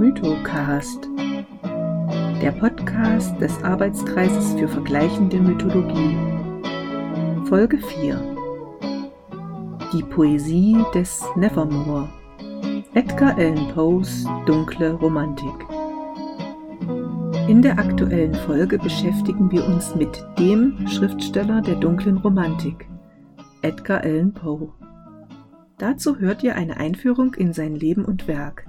Mythocast, der Podcast des Arbeitskreises für vergleichende Mythologie. Folge 4 Die Poesie des Nevermore. Edgar Allan Poes dunkle Romantik. In der aktuellen Folge beschäftigen wir uns mit dem Schriftsteller der dunklen Romantik, Edgar Allan Poe. Dazu hört ihr eine Einführung in sein Leben und Werk.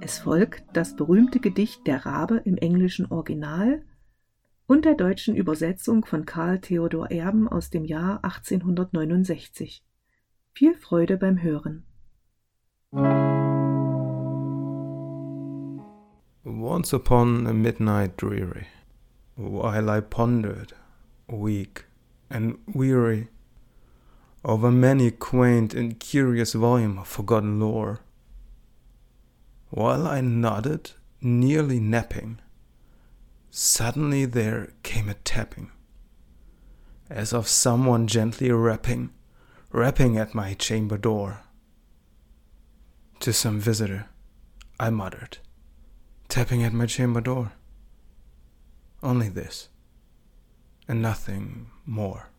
Es folgt das berühmte Gedicht Der Rabe im englischen Original und der deutschen Übersetzung von Karl Theodor Erben aus dem Jahr 1869. Viel Freude beim Hören. Once upon a midnight dreary, while I pondered, weak and weary, over many quaint and curious volume of forgotten lore, while I nodded, nearly napping, suddenly there came a tapping, as of someone gently rapping, rapping at my chamber door. To some visitor, I muttered, tapping at my chamber door. Only this, and nothing more.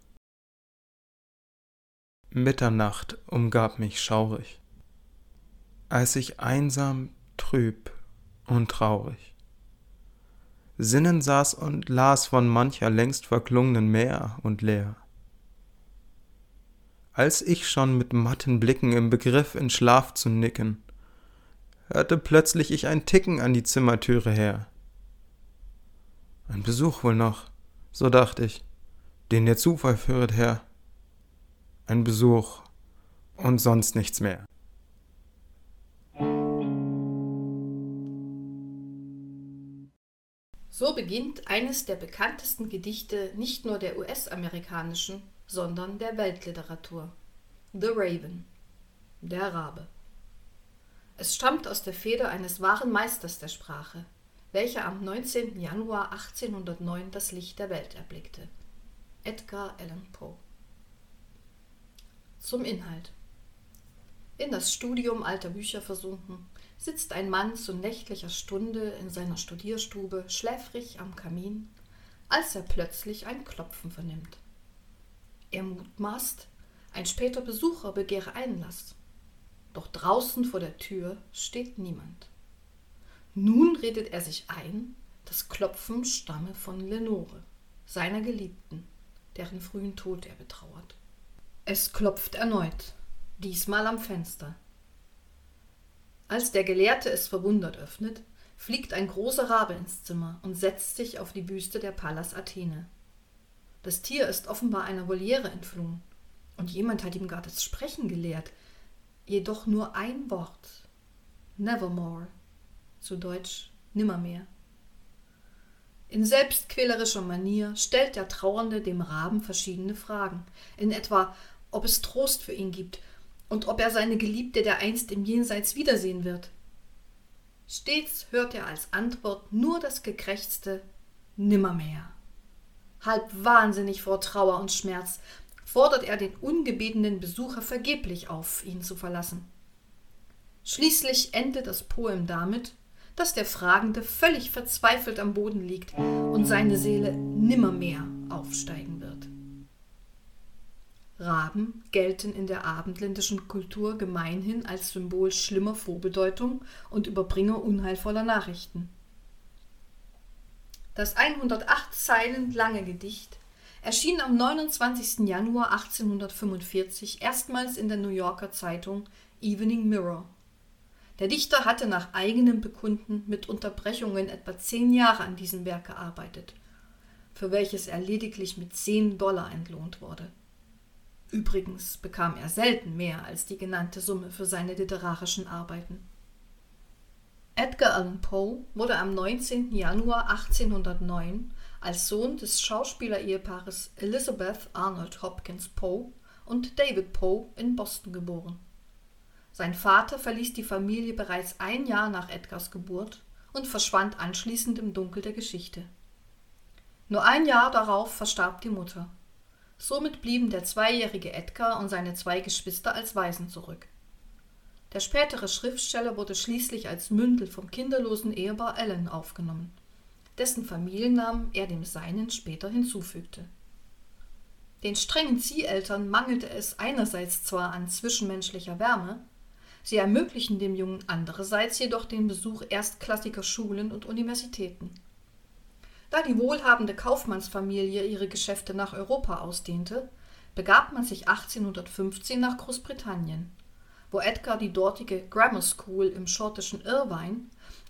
Mitternacht umgab mich schaurig, als ich einsam, trüb und traurig sinnen saß und las von mancher längst verklungenen Meer und leer. Als ich schon mit matten Blicken im Begriff in Schlaf zu nicken, hörte plötzlich ich ein Ticken an die Zimmertüre her. Ein Besuch wohl noch, so dacht ich, den der Zufall führet her. Ein Besuch und sonst nichts mehr. So beginnt eines der bekanntesten Gedichte nicht nur der US-amerikanischen, sondern der Weltliteratur. The Raven. Der Rabe. Es stammt aus der Feder eines wahren Meisters der Sprache, welcher am 19. Januar 1809 das Licht der Welt erblickte. Edgar Allan Poe. Zum Inhalt. In das Studium alter Bücher versunken, sitzt ein Mann zu nächtlicher Stunde in seiner Studierstube schläfrig am Kamin, als er plötzlich ein Klopfen vernimmt. Er mutmaßt, ein später Besucher begehre Einlass. Doch draußen vor der Tür steht niemand. Nun redet er sich ein, das Klopfen stamme von Lenore, seiner Geliebten, deren frühen Tod er betrauert. Es klopft erneut, diesmal am Fenster. Als der Gelehrte es verwundert öffnet, fliegt ein großer Rabe ins Zimmer und setzt sich auf die Büste der Pallas Athene. Das Tier ist offenbar einer Voliere entflohen, und jemand hat ihm gar das Sprechen gelehrt, jedoch nur ein Wort. Nevermore, zu Deutsch nimmermehr. In selbstquälerischer Manier stellt der Trauernde dem Raben verschiedene Fragen, in etwa, ob es Trost für ihn gibt und ob er seine Geliebte dereinst im Jenseits wiedersehen wird. Stets hört er als Antwort nur das gekrächzte Nimmermehr. Halb wahnsinnig vor Trauer und Schmerz fordert er den ungebetenen Besucher vergeblich auf, ihn zu verlassen. Schließlich endet das Poem damit, dass der Fragende völlig verzweifelt am Boden liegt und seine Seele nimmermehr aufsteigen wird. Raben gelten in der abendländischen Kultur gemeinhin als Symbol schlimmer Vorbedeutung und Überbringer unheilvoller Nachrichten. Das 108 Zeilen lange Gedicht erschien am 29. Januar 1845 erstmals in der New Yorker Zeitung Evening Mirror. Der Dichter hatte nach eigenem Bekunden mit Unterbrechungen etwa zehn Jahre an diesem Werk gearbeitet, für welches er lediglich mit zehn Dollar entlohnt wurde. Übrigens bekam er selten mehr als die genannte Summe für seine literarischen Arbeiten. Edgar Allan Poe wurde am 19. Januar 1809 als Sohn des Schauspielereiheepaares Elizabeth Arnold Hopkins Poe und David Poe in Boston geboren. Sein Vater verließ die Familie bereits ein Jahr nach Edgars Geburt und verschwand anschließend im Dunkel der Geschichte. Nur ein Jahr darauf verstarb die Mutter. Somit blieben der zweijährige Edgar und seine zwei Geschwister als Waisen zurück. Der spätere Schriftsteller wurde schließlich als Mündel vom kinderlosen Ehepaar Allen aufgenommen, dessen Familiennamen er dem seinen später hinzufügte. Den strengen Zieheltern mangelte es einerseits zwar an zwischenmenschlicher Wärme, sie ermöglichen dem Jungen andererseits jedoch den Besuch erstklassiger Schulen und Universitäten. Da die wohlhabende Kaufmannsfamilie ihre Geschäfte nach Europa ausdehnte, begab man sich 1815 nach Großbritannien wo Edgar die dortige Grammar School im schottischen Irvine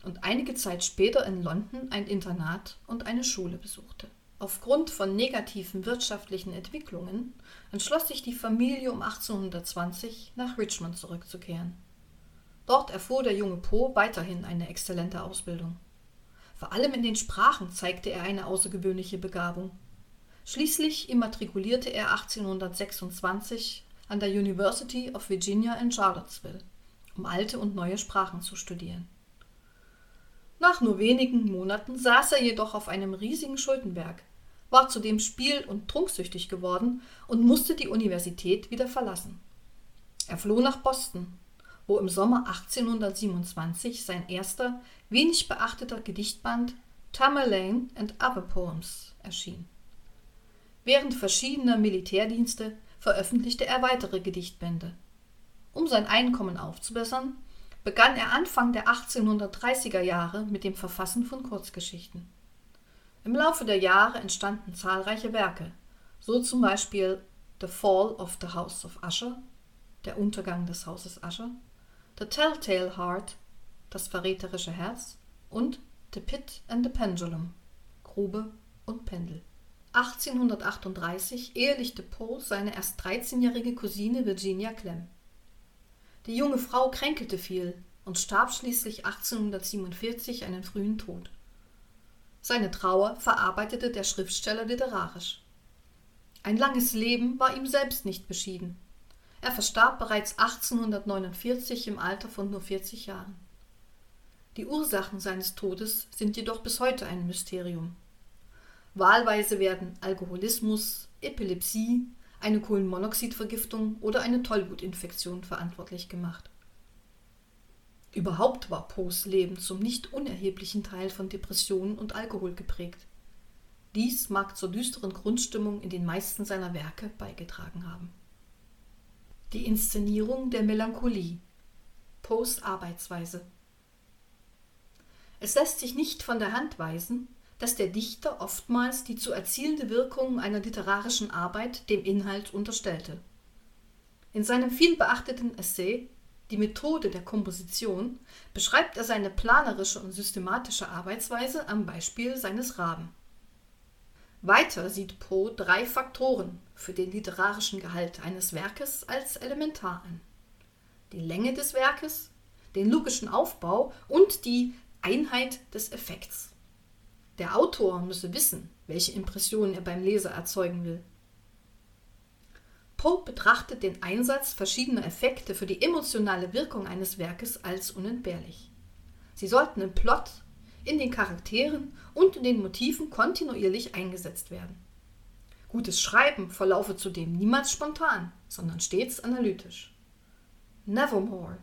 und einige Zeit später in London ein Internat und eine Schule besuchte. Aufgrund von negativen wirtschaftlichen Entwicklungen entschloss sich die Familie um 1820 nach Richmond zurückzukehren. Dort erfuhr der junge Poe weiterhin eine exzellente Ausbildung. Vor allem in den Sprachen zeigte er eine außergewöhnliche Begabung. Schließlich immatrikulierte er 1826 an der University of Virginia in Charlottesville, um alte und neue Sprachen zu studieren. Nach nur wenigen Monaten saß er jedoch auf einem riesigen Schuldenberg, war zudem spiel- und trunksüchtig geworden und musste die Universität wieder verlassen. Er floh nach Boston, wo im Sommer 1827 sein erster, wenig beachteter Gedichtband Tamerlane and Other Poems erschien. Während verschiedener Militärdienste veröffentlichte er weitere Gedichtbände. Um sein Einkommen aufzubessern, begann er Anfang der 1830er Jahre mit dem Verfassen von Kurzgeschichten. Im Laufe der Jahre entstanden zahlreiche Werke, so zum Beispiel The Fall of the House of Usher, Der Untergang des Hauses Usher, The Telltale Heart, Das verräterische Herz und The Pit and the Pendulum, Grube und Pendel. 1838 ehelichte Poe seine erst 13-jährige Cousine Virginia Clem. Die junge Frau kränkelte viel und starb schließlich 1847 einen frühen Tod. Seine Trauer verarbeitete der Schriftsteller literarisch. Ein langes Leben war ihm selbst nicht beschieden. Er verstarb bereits 1849 im Alter von nur 40 Jahren. Die Ursachen seines Todes sind jedoch bis heute ein Mysterium. Wahlweise werden Alkoholismus, Epilepsie, eine Kohlenmonoxidvergiftung oder eine Tollwutinfektion verantwortlich gemacht. Überhaupt war Poes Leben zum nicht unerheblichen Teil von Depressionen und Alkohol geprägt. Dies mag zur düsteren Grundstimmung in den meisten seiner Werke beigetragen haben. Die Inszenierung der Melancholie Poes Arbeitsweise Es lässt sich nicht von der Hand weisen, dass der Dichter oftmals die zu erzielende Wirkung einer literarischen Arbeit dem Inhalt unterstellte. In seinem vielbeachteten Essay Die Methode der Komposition beschreibt er seine planerische und systematische Arbeitsweise am Beispiel seines Raben. Weiter sieht Poe drei Faktoren für den literarischen Gehalt eines Werkes als elementar an. Die Länge des Werkes, den logischen Aufbau und die Einheit des Effekts. Der Autor müsse wissen, welche Impressionen er beim Leser erzeugen will. Poe betrachtet den Einsatz verschiedener Effekte für die emotionale Wirkung eines Werkes als unentbehrlich. Sie sollten im Plot, in den Charakteren und in den Motiven kontinuierlich eingesetzt werden. Gutes Schreiben verlaufe zudem niemals spontan, sondern stets analytisch. Nevermore,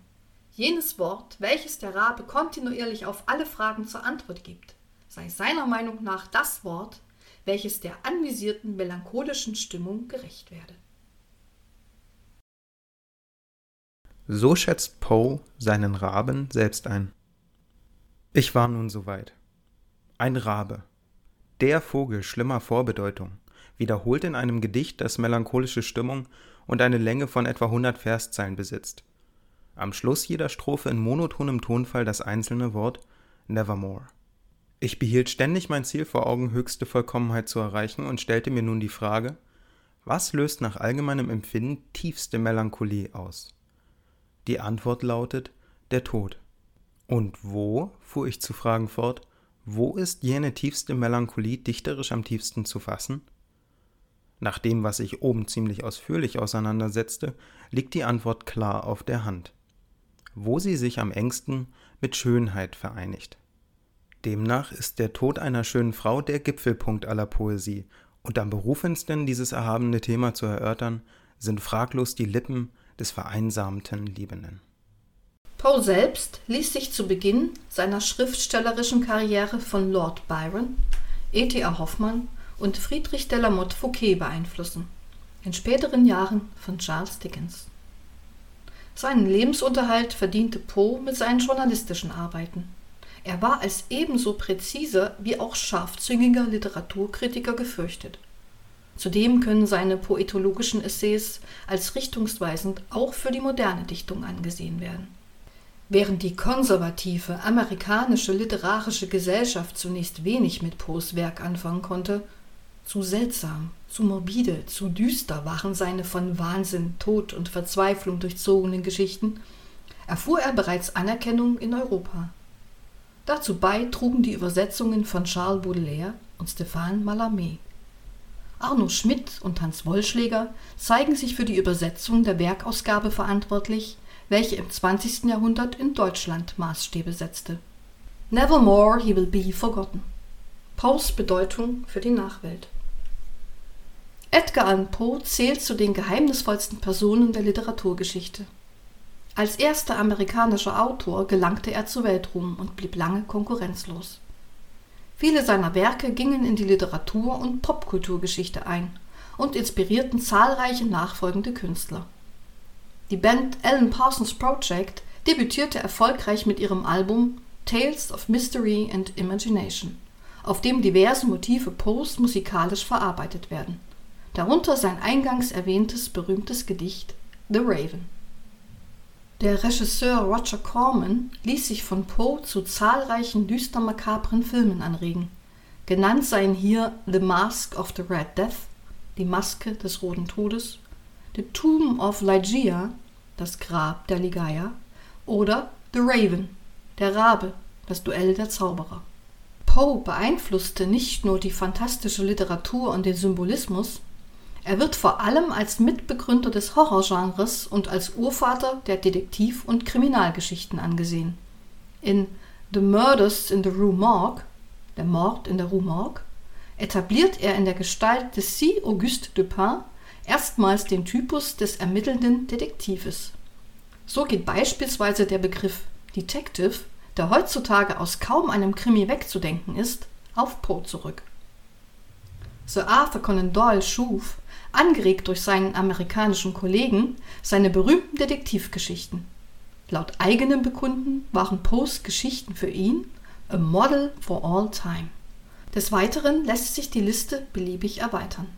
jenes Wort, welches der Rabe kontinuierlich auf alle Fragen zur Antwort gibt, sei seiner Meinung nach das Wort, welches der anvisierten melancholischen Stimmung gerecht werde. So schätzt Poe seinen Raben selbst ein. Ich war nun soweit. Ein Rabe, der Vogel schlimmer Vorbedeutung, wiederholt in einem Gedicht, das melancholische Stimmung und eine Länge von etwa 100 Verszeilen besitzt. Am Schluss jeder Strophe in monotonem Tonfall das einzelne Wort Nevermore. Ich behielt ständig mein Ziel vor Augen, höchste Vollkommenheit zu erreichen und stellte mir nun die Frage, was löst nach allgemeinem Empfinden tiefste Melancholie aus? Die Antwort lautet der Tod. Und wo, fuhr ich zu fragen fort, wo ist jene tiefste Melancholie dichterisch am tiefsten zu fassen? Nach dem, was ich oben ziemlich ausführlich auseinandersetzte, liegt die Antwort klar auf der Hand. Wo sie sich am engsten mit Schönheit vereinigt. Demnach ist der Tod einer schönen Frau der Gipfelpunkt aller Poesie, und am berufendsten dieses erhabene Thema zu erörtern, sind fraglos die Lippen des vereinsamten Liebenden. Poe selbst ließ sich zu Beginn seiner schriftstellerischen Karriere von Lord Byron, E.T.A. Hoffmann und Friedrich de la Motte Fouquet beeinflussen, in späteren Jahren von Charles Dickens. Seinen Lebensunterhalt verdiente Poe mit seinen journalistischen Arbeiten. Er war als ebenso präziser wie auch scharfzüngiger Literaturkritiker gefürchtet. Zudem können seine poetologischen Essays als richtungsweisend auch für die moderne Dichtung angesehen werden. Während die konservative amerikanische literarische Gesellschaft zunächst wenig mit Poes Werk anfangen konnte, zu seltsam, zu morbide, zu düster waren seine von Wahnsinn, Tod und Verzweiflung durchzogenen Geschichten, erfuhr er bereits Anerkennung in Europa. Dazu bei trugen die Übersetzungen von Charles Baudelaire und Stéphane Mallarmé. Arno Schmidt und Hans Wollschläger zeigen sich für die Übersetzung der Werkausgabe verantwortlich, welche im 20. Jahrhundert in Deutschland Maßstäbe setzte. Nevermore he will be forgotten. Poes Bedeutung für die Nachwelt. Edgar Allan Poe zählt zu den geheimnisvollsten Personen der Literaturgeschichte. Als erster amerikanischer Autor gelangte er zu Weltruhm und blieb lange konkurrenzlos. Viele seiner Werke gingen in die Literatur- und Popkulturgeschichte ein und inspirierten zahlreiche nachfolgende Künstler. Die Band Alan Parsons Project debütierte erfolgreich mit ihrem Album Tales of Mystery and Imagination, auf dem diverse Motive Poes musikalisch verarbeitet werden darunter sein eingangs erwähntes berühmtes Gedicht The Raven. Der Regisseur Roger Corman ließ sich von Poe zu zahlreichen düster makabren Filmen anregen. Genannt seien hier The Mask of the Red Death, die Maske des Roten Todes, The Tomb of Ligeia, das Grab der Ligeia, oder The Raven, der Rabe, das Duell der Zauberer. Poe beeinflusste nicht nur die fantastische Literatur und den Symbolismus, er wird vor allem als Mitbegründer des Horrorgenres und als Urvater der Detektiv- und Kriminalgeschichten angesehen. In The Murders in the Rue Morgue, der Mord in der Rue Morgue, etabliert er in der Gestalt des C. Auguste Dupin erstmals den Typus des ermittelnden Detektives. So geht beispielsweise der Begriff Detective, der heutzutage aus kaum einem Krimi wegzudenken ist, auf Poe zurück. Sir Arthur Conan Doyle schuf, angeregt durch seinen amerikanischen Kollegen, seine berühmten Detektivgeschichten. Laut eigenem Bekunden waren Poes Geschichten für ihn a model for all time. Des Weiteren lässt sich die Liste beliebig erweitern.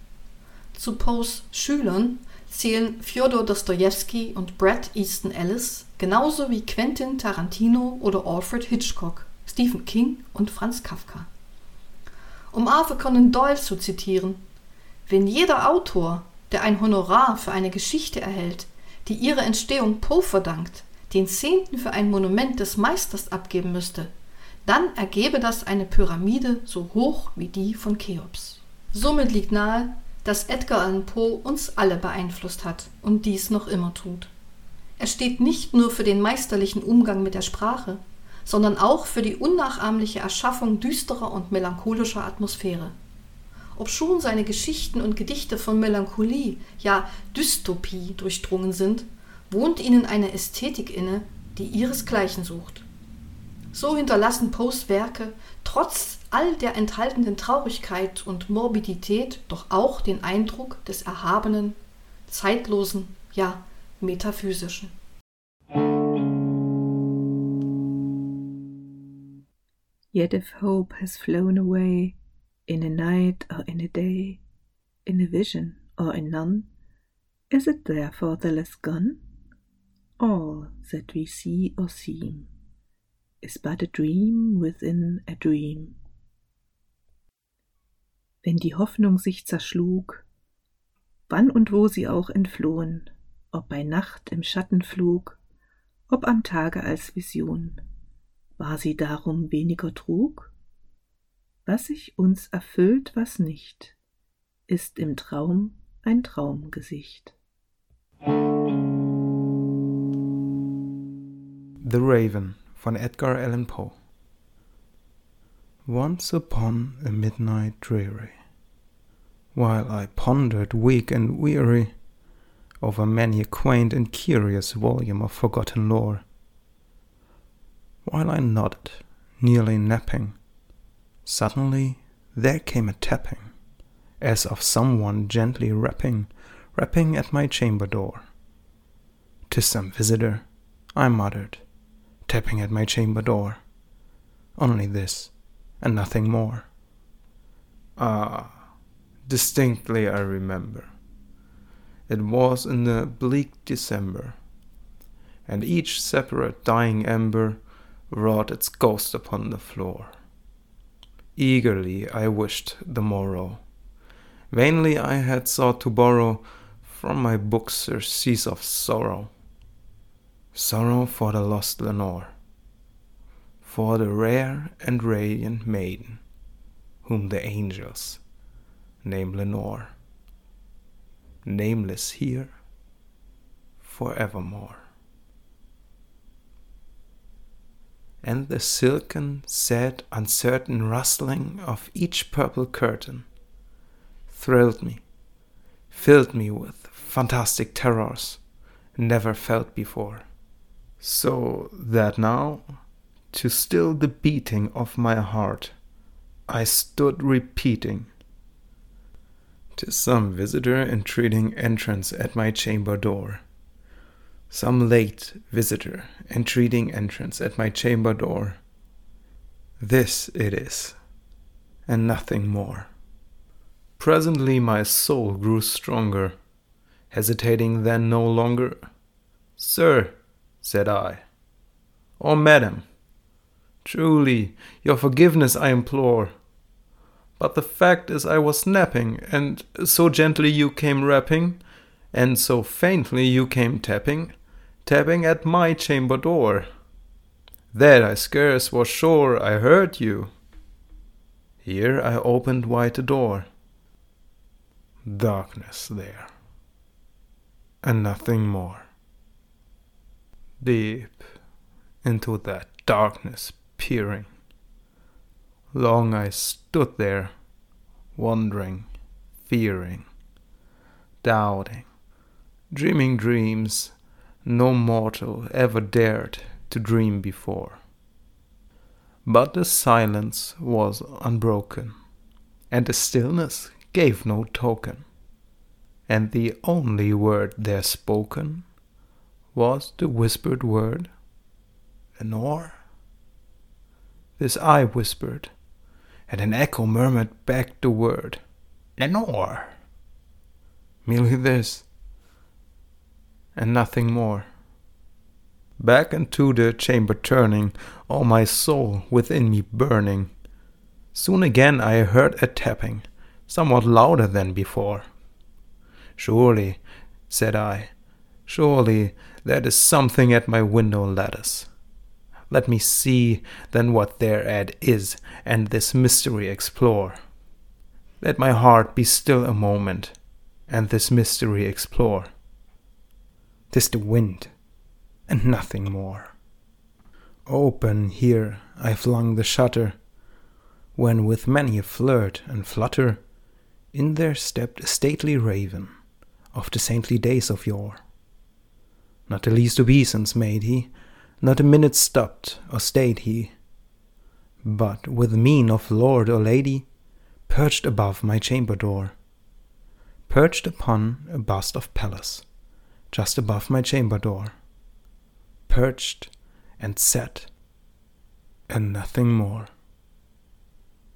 Zu Poes Schülern zählen Fjodor Dostojewski und Brad Easton Ellis, genauso wie Quentin Tarantino oder Alfred Hitchcock, Stephen King und Franz Kafka. Um Arthur Conan Doyle zu zitieren, wenn jeder Autor, der ein Honorar für eine Geschichte erhält, die ihre Entstehung Poe verdankt, den Zehnten für ein Monument des Meisters abgeben müsste, dann ergebe das eine Pyramide so hoch wie die von Cheops. Somit liegt nahe, dass Edgar Allan Poe uns alle beeinflusst hat und dies noch immer tut. Er steht nicht nur für den meisterlichen Umgang mit der Sprache, sondern auch für die unnachahmliche Erschaffung düsterer und melancholischer Atmosphäre obschon seine Geschichten und Gedichte von Melancholie, ja Dystopie durchdrungen sind, wohnt ihnen eine Ästhetik inne, die ihresgleichen sucht. So hinterlassen Poes Werke trotz all der enthaltenen Traurigkeit und Morbidität doch auch den Eindruck des Erhabenen, Zeitlosen, ja Metaphysischen. Yet if hope has flown away, in a night or in a day, in a vision or in none? Is it therefore the less gone? All that we see or seem is but a dream within a dream. Wenn die Hoffnung sich zerschlug, wann und wo sie auch entflohen, ob bei Nacht im Schattenflug, ob am Tage als Vision, war sie darum weniger trug? Was sich uns erfüllt, was nicht, ist im Traum ein Traumgesicht. The Raven von Edgar Allan Poe Once upon a midnight dreary, while I pondered weak and weary over many a quaint and curious volume of forgotten lore, While I nodded, nearly napping, suddenly there came a tapping, as of someone gently rapping, rapping at my chamber door. "'Tis some visitor," I muttered, tapping at my chamber door. Only this, and nothing more. Ah, distinctly I remember. It was in the bleak December, and each separate dying ember wrought its ghost upon the floor. Eagerly I wished the morrow. Vainly I had sought to borrow from my books surcease of sorrow. Sorrow for the lost Lenore, for the rare and radiant maiden, whom the angels name Lenore, nameless here forevermore. and the silken, sad, uncertain rustling of each purple curtain thrilled me, filled me with fantastic terrors never felt before. So that now, to still the beating of my heart, I stood repeating, "'Tis some visitor entreating entrance at my chamber door." some late visitor entreating entrance at my chamber door. This it is, and nothing more. Presently my soul grew stronger, hesitating then no longer. Sir, said I, or madam, truly your forgiveness I implore. But the fact is I was napping, and so gently you came rapping, and so faintly you came tapping, tapping at my chamber door. That I scarce was sure I heard you. Here I opened wide the door. Darkness there, and nothing more. Deep into that darkness peering, long I stood there, wondering, fearing, doubting, dreaming dreams no mortal ever dared to dream before. But the silence was unbroken, and the stillness gave no token, and the only word there spoken was the whispered word, Lenore. This I whispered, and an echo murmured back the word, Lenore. Merely this, and nothing more. Back into the chamber turning, all my soul within me burning. Soon again I heard a tapping, somewhat louder than before. Surely, said I, surely that is something at my window lattice. Let me see then what thereat is, and this mystery explore. Let my heart be still a moment, and this mystery explore. Tis the wind, and nothing more. Open here I flung the shutter, when with many a flirt and flutter in there stepped a stately raven of the saintly days of yore. Not the least obeisance made he, not a minute stopped or stayed he, but with mien of lord or lady, perched above my chamber door, perched upon a bust of Pallas just above my chamber door, perched and sat, and nothing more.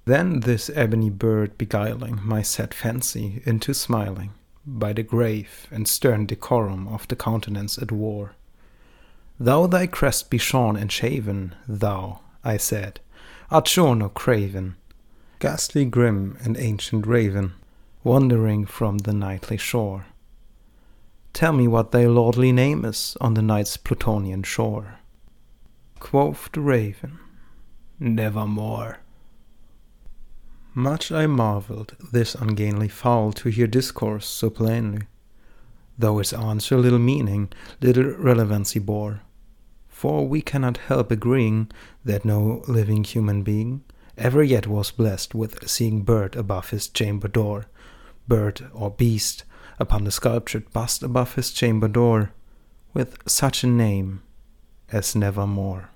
Then this ebony bird beguiling my sad fancy into smiling by the grave and stern decorum of the countenance at war. Though thy crest be shorn and shaven, thou, I said, art shorn or craven, ghastly grim and ancient raven, wandering from the nightly shore. Tell me what thy lordly name is on the night's Plutonian shore. Quoth the raven, Nevermore. Much I marvelled this ungainly fowl to hear discourse so plainly, though its answer little meaning, little relevancy bore. For we cannot help agreeing that no living human being ever yet was blessed with seeing bird above his chamber door, bird or beast, upon the sculptured bust above his chamber door, with such a name as Nevermore.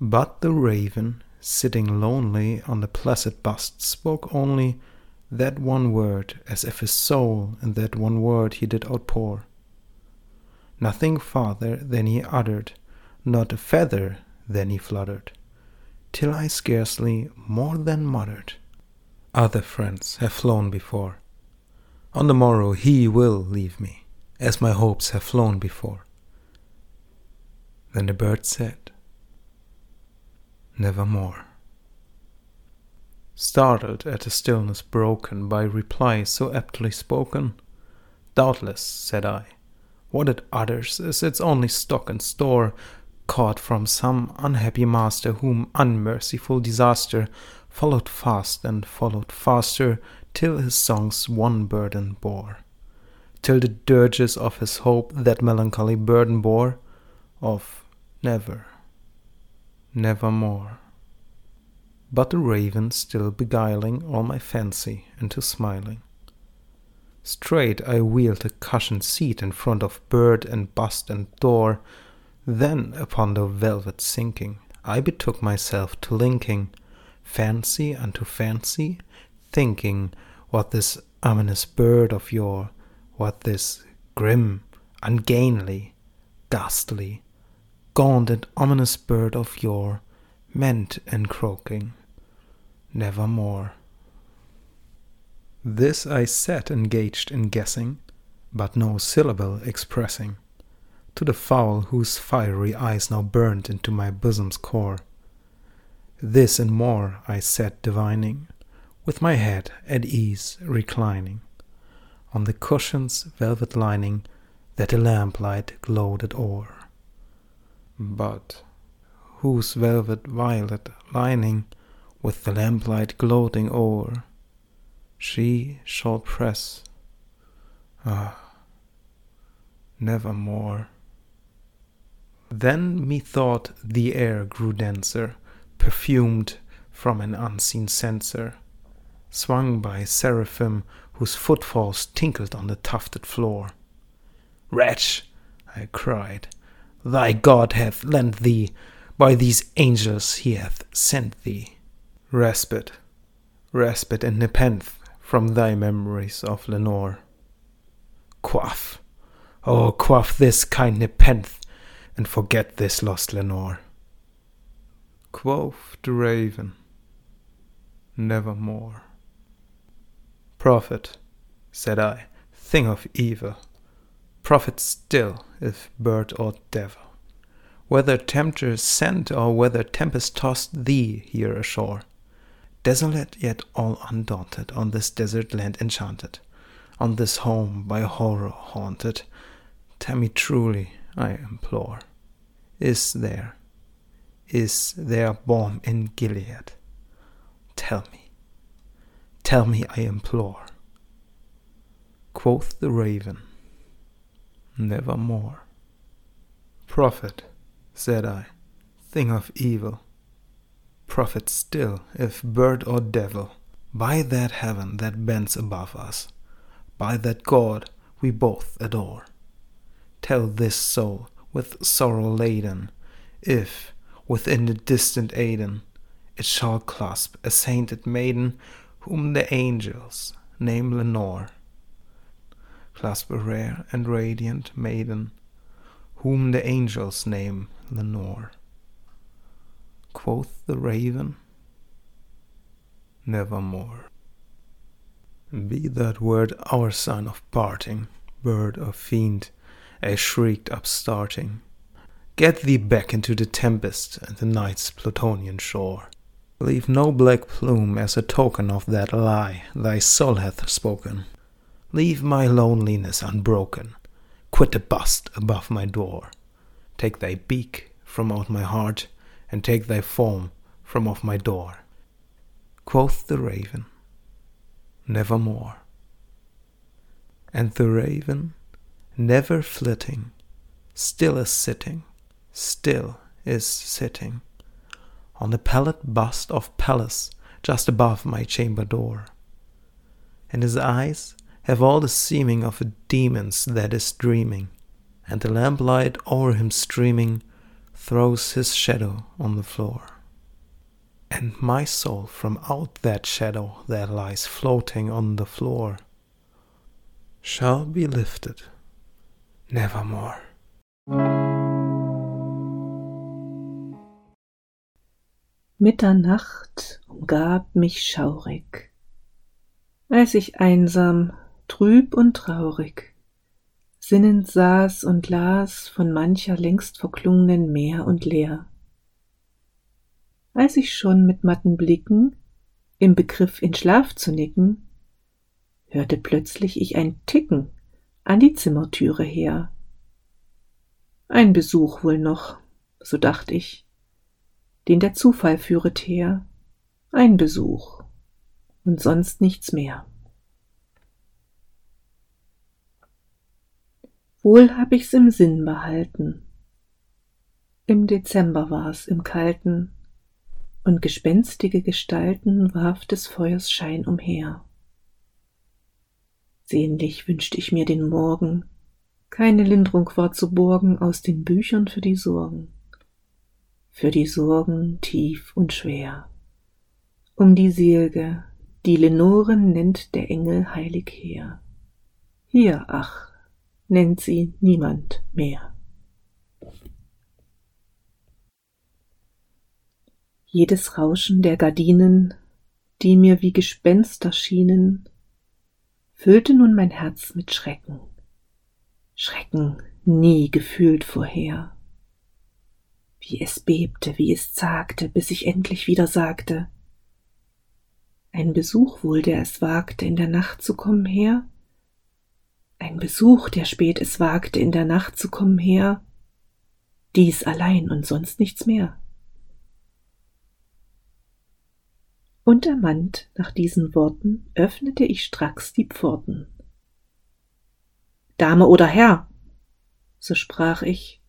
But the raven, sitting lonely on the placid bust, spoke only that one word, as if his soul in that one word he did outpour. Nothing farther than he uttered, not a feather than he fluttered, till I scarcely more than muttered. Other friends have flown before. On the morrow he will leave me, as my hopes have flown before. Then the bird said, Nevermore. Startled at the stillness broken by reply so aptly spoken, Doubtless, said I, what it utters is its only stock and store, caught from some unhappy master whom unmerciful disaster followed fast and followed faster till his songs one burden bore, till the dirges of his hope that melancholy burden bore of never, nevermore. But the raven still beguiling all my fancy into smiling. Straight I wheeled a cushioned seat in front of bird and bust and door, then upon the velvet sinking, I betook myself to linking fancy unto fancy, thinking what this ominous bird of yore, what this grim, ungainly, ghastly, gaunt and ominous bird of yore meant in croaking, nevermore. This I sat engaged in guessing, but no syllable expressing, to the fowl whose fiery eyes now burned into my bosom's core. This and more I sat divining, with my head at ease reclining, on the cushion's velvet lining that the lamplight gloated o'er. But whose velvet violet lining with the lamplight gloating o'er? she shall press. Ah, nevermore. Then methought the air grew denser, perfumed from an unseen censer, swung by seraphim whose footfalls tinkled on the tufted floor. Wretch, I cried, thy God hath lent thee, by these angels he hath sent thee. Respite, respite and nepenthe from thy memories of Lenore. Quaff, oh, quaff this kind nepenthe, and forget this lost Lenore. Quoth the raven, nevermore. Prophet, said I, thing of evil, prophet still, if bird or devil, whether tempter sent or whether tempest tossed thee here ashore desolate yet all undaunted, on this desert land enchanted, on this home by horror haunted, tell me truly, I implore, is there, is there balm in Gilead? Tell me, tell me, I implore. Quoth the raven, Nevermore. Prophet, said I, thing of evil prophet still, if bird or devil, by that heaven that bends above us, by that God we both adore. Tell this soul with sorrow laden, if, within the distant Aidenn, it shall clasp a sainted maiden whom the angels name Lenore. Clasp a rare and radiant maiden whom the angels name Lenore quoth the raven, nevermore. Be that word our sign of parting, bird or fiend, I shrieked upstarting. Get thee back into the tempest and the night's Plutonian shore. Leave no black plume as a token of that lie thy soul hath spoken. Leave my loneliness unbroken. Quit the bust above my door. Take thy beak from out my heart and take thy form from off my door. Quoth the raven, Nevermore. And the raven, never flitting, still is sitting, still is sitting, on the pallid bust of Pallas just above my chamber door. And his eyes have all the seeming of a demon's that is dreaming, and the lamplight o'er him streaming throws his shadow on the floor. And my soul from out that shadow that lies floating on the floor shall be lifted nevermore. Mitternacht umgab mich schaurig, als ich einsam, trüb und traurig sinnend saß und las von mancher längst verklungenen Meer und Leer. Als ich schon mit matten Blicken im Begriff in Schlaf zu nicken, hörte plötzlich ich ein Ticken an die Zimmertüre her. Ein Besuch wohl noch, so dacht ich, den der Zufall führet her, ein Besuch und sonst nichts mehr. Wohl hab ich's im Sinn behalten. Im Dezember war's im Kalten, und gespenstige Gestalten warf des Feuers Schein umher. Sehnlich wünscht ich mir den Morgen, keine Lindrung war zu borgen aus den Büchern für die Sorgen, für die Sorgen tief und schwer. Um die Seelge, die Lenoren nennt der Engel heilig her. Hier, ach, nennt sie niemand mehr. Jedes Rauschen der Gardinen, die mir wie Gespenster schienen, füllte nun mein Herz mit Schrecken. Schrecken nie gefühlt vorher. Wie es bebte, wie es zagte, bis ich endlich wieder sagte, ein Besuch wohl, der es wagte, in der Nacht zu kommen her? Ein Besuch, der spät es wagte, in der Nacht zu kommen her, dies allein und sonst nichts mehr. Untermannt nach diesen Worten öffnete ich stracks die Pforten. Dame oder Herr, so sprach ich,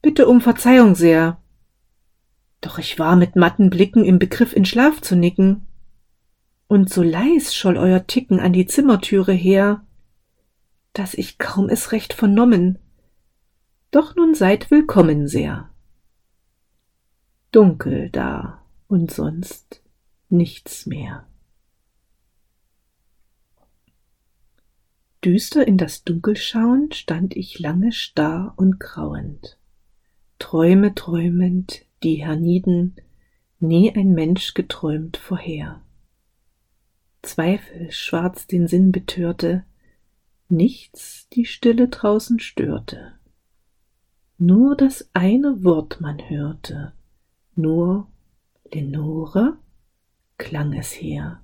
bitte um Verzeihung sehr. Doch ich war mit matten Blicken im Begriff in Schlaf zu nicken, und so leis scholl euer Ticken an die Zimmertüre her, dass ich kaum es recht vernommen. Doch nun seid willkommen sehr. Dunkel da und sonst nichts mehr. Düster in das Dunkel schauend stand ich lange starr und grauend, Träume träumend, die herniden nie ein Mensch geträumt vorher. Zweifel schwarz den Sinn betörte, nichts die Stille draußen störte. Nur das eine Wort man hörte, nur Lenore klang es her.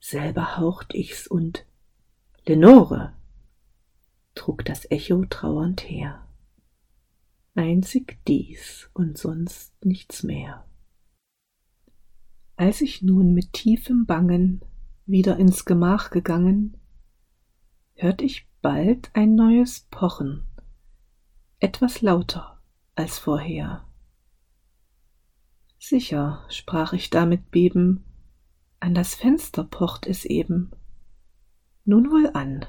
Selber haucht ich's und Lenore trug das Echo trauernd her. Einzig dies und sonst nichts mehr. Als ich nun mit tiefem Bangen wieder ins Gemach gegangen, hört ich bald ein neues Pochen, etwas lauter als vorher. Sicher, sprach ich da mit Beben, an das Fenster pocht es eben. Nun wohl an,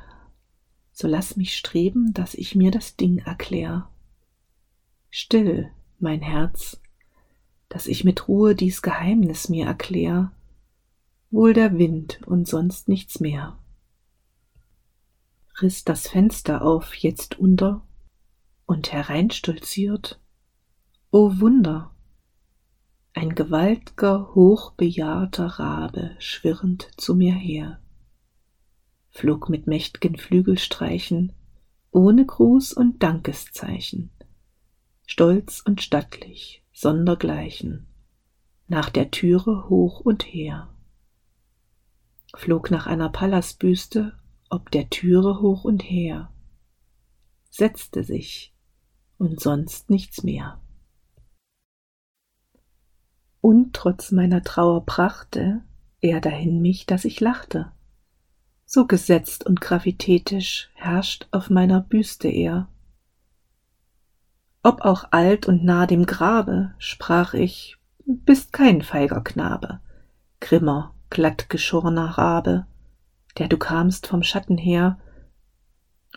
so lass mich streben, dass ich mir das Ding erklär. Still, mein Herz, dass ich mit Ruhe dies Geheimnis mir erklär, wohl der Wind und sonst nichts mehr riß das Fenster auf jetzt unter und hereinstolziert, o Wunder, ein gewaltger, hochbejahrter Rabe schwirrend zu mir her, flog mit mächt'gen Flügelstreichen, ohne Gruß und Dankeszeichen, stolz und stattlich, sondergleichen, nach der Türe hoch und her, flog nach einer Pallasbüste ob der Türe hoch und her, setzte sich und sonst nichts mehr. Und trotz meiner Trauer brachte er dahin mich, dass ich lachte. So gesetzt und gravitätisch herrscht auf meiner Büste er. Ob auch alt und nah dem Grabe, sprach ich, bist kein feiger Knabe, grimmer, glattgeschorner Rabe, der du kamst vom Schatten her.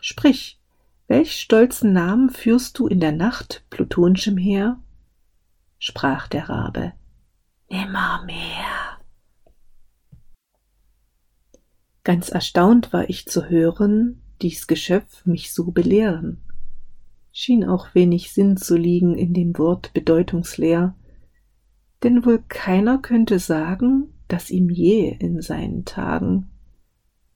Sprich, Welch stolzen Namen führst du in der Nacht plutonischem Heer? sprach der Rabe. Nimmermehr. Ganz erstaunt war ich zu hören, dies Geschöpf mich so belehren. Schien auch wenig Sinn zu liegen in dem Wort bedeutungsleer, denn wohl keiner könnte sagen, dass ihm je in seinen Tagen,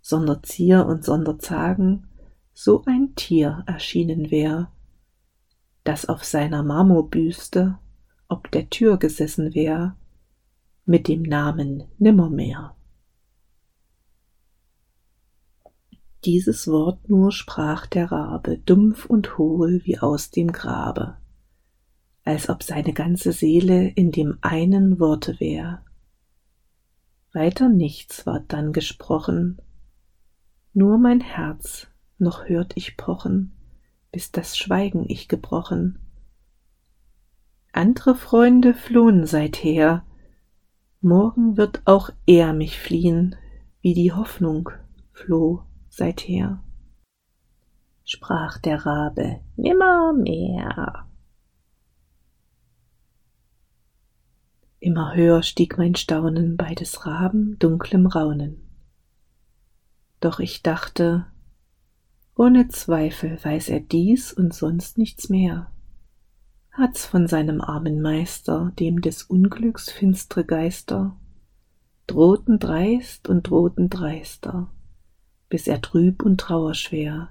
sonder Zier und sonder Zagen, so ein Tier erschienen wär, das auf seiner Marmorbüste ob der Tür gesessen wär, mit dem Namen Nimmermehr. Dieses Wort nur sprach der Rabe, dumpf und hohl wie aus dem Grabe, als ob seine ganze Seele in dem einen Worte wär. Weiter nichts ward dann gesprochen, nur mein Herz noch hört ich pochen, bis das Schweigen ich gebrochen. Andre Freunde flohen seither, morgen wird auch er mich fliehen, wie die Hoffnung floh seither. Sprach der Rabe nimmermehr. Immer höher stieg mein Staunen bei des Raben dunklem Raunen. Doch ich dachte, ohne Zweifel weiß er dies und sonst nichts mehr. Hat's von seinem armen Meister, dem des Unglücks finstre Geister, drohten dreist und drohten dreister, bis er trüb und trauerschwer,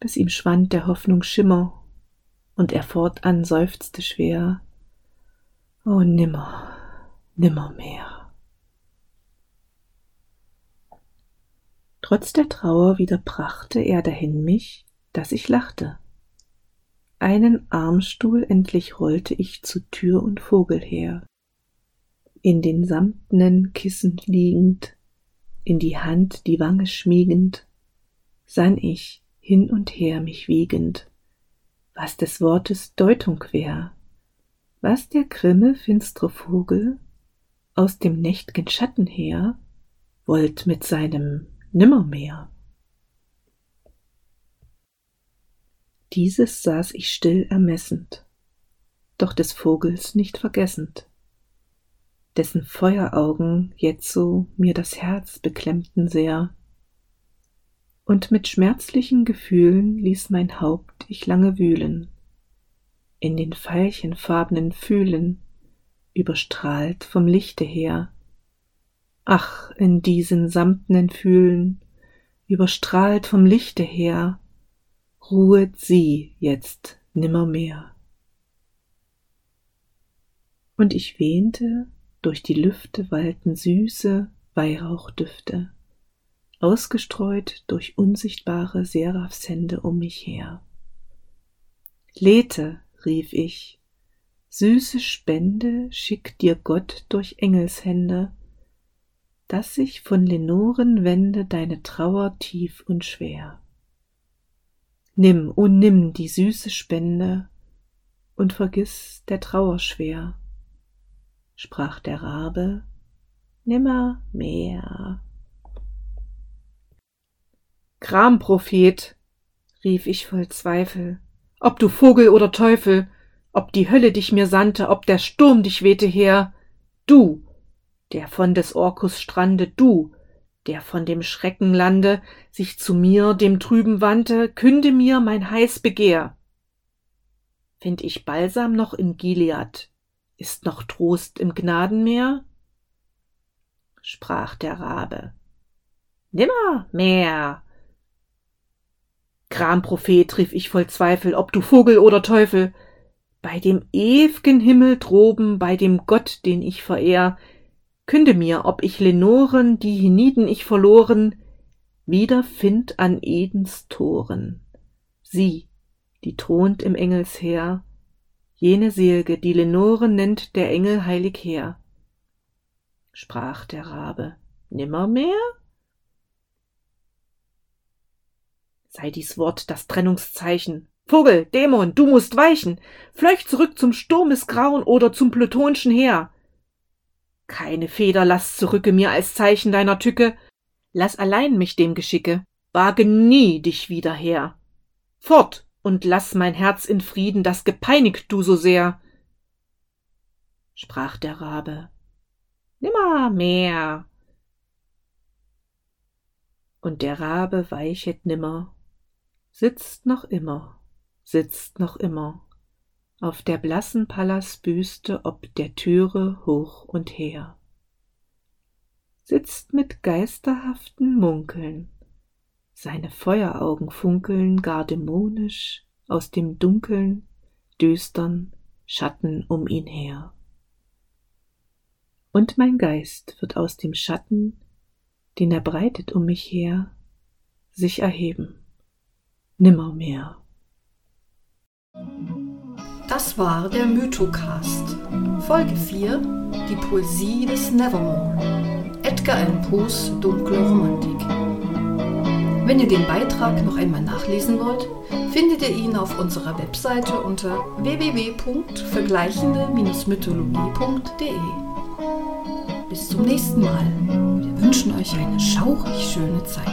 bis ihm schwand der Hoffnung Schimmer und er fortan seufzte schwer, O nimmer, nimmer mehr. Trotz der Trauer wieder brachte er dahin mich, dass ich lachte. Einen Armstuhl endlich rollte ich zu Tür und Vogel her. In den samtnen Kissen liegend, in die Hand die Wange schmiegend, sann ich hin und her mich wiegend, was des Wortes Deutung wär, was der grimme finstre Vogel aus dem nächt'gen Schatten her wollt mit seinem nimmermehr. Dieses saß ich still ermessend, doch des Vogels nicht vergessend, dessen Feueraugen jetzo mir das Herz beklemmten sehr, und mit schmerzlichen Gefühlen ließ mein Haupt ich lange wühlen, in den veilchenfarbenen Fühlen, überstrahlt vom Lichte her, Ach, in diesen samtnen Fühlen, überstrahlt vom Lichte her, ruhet sie jetzt nimmermehr. Und ich wähnte, durch die Lüfte wallten süße Weihrauchdüfte, ausgestreut durch unsichtbare Seraphshände um mich her. Lethe, rief ich, süße Spende schickt dir Gott durch Engelshände, dass sich von Lenoren wende deine Trauer tief und schwer. Nimm, o oh nimm die süße Spende und vergiss der Trauer schwer, sprach der Rabe, nimmer mehr. Gramprophet, rief ich voll Zweifel, ob du Vogel oder Teufel, ob die Hölle dich mir sandte, ob der Sturm dich wehte her, du, der von des Orkus Strande, du, der von dem Schreckenlande sich zu mir, dem Trüben wandte, künde mir mein heiß Begehr. Find ich Balsam noch in Gilead, ist noch Trost im Gnadenmeer? Sprach der Rabe. Nimmer mehr. Gramprophet, rief ich voll Zweifel, ob du Vogel oder Teufel, bei dem ew'gen Himmel droben, bei dem Gott, den ich verehr, Künde mir, ob ich Lenoren, die hienieden ich verloren, wieder find an Edens Toren. Sie, die thront im Engelsheer, jene Selge, die Lenoren nennt der Engel heilig her. Sprach der Rabe, nimmermehr? Sei dies Wort das Trennungszeichen. Vogel, Dämon, du musst weichen, flöch zurück zum Sturmesgrauen oder zum plutonschen Heer. Keine Federlast zurücke mir als Zeichen deiner Tücke, lass allein mich dem Geschicke, wage nie dich wieder her. Fort und lass mein Herz in Frieden, das gepeinigt du so sehr. Sprach der Rabe, nimmermehr. Und der Rabe weichet nimmer, sitzt noch immer, sitzt noch immer auf der blassen Pallasbüste ob der Türe hoch und her sitzt mit geisterhaften Munkeln, seine Feueraugen funkeln gar dämonisch aus dem dunkeln, düstern Schatten um ihn her. Und mein Geist wird aus dem Schatten, den er breitet um mich her, sich erheben, nimmermehr. Das war der Mythocast. Folge 4, die Poesie des Nevermore. Edgar Allan Poes Dunkle Romantik. Wenn ihr den Beitrag noch einmal nachlesen wollt, findet ihr ihn auf unserer Webseite unter www.vergleichende-mythologie.de. Bis zum nächsten Mal. Wir wünschen euch eine schaurig schöne Zeit.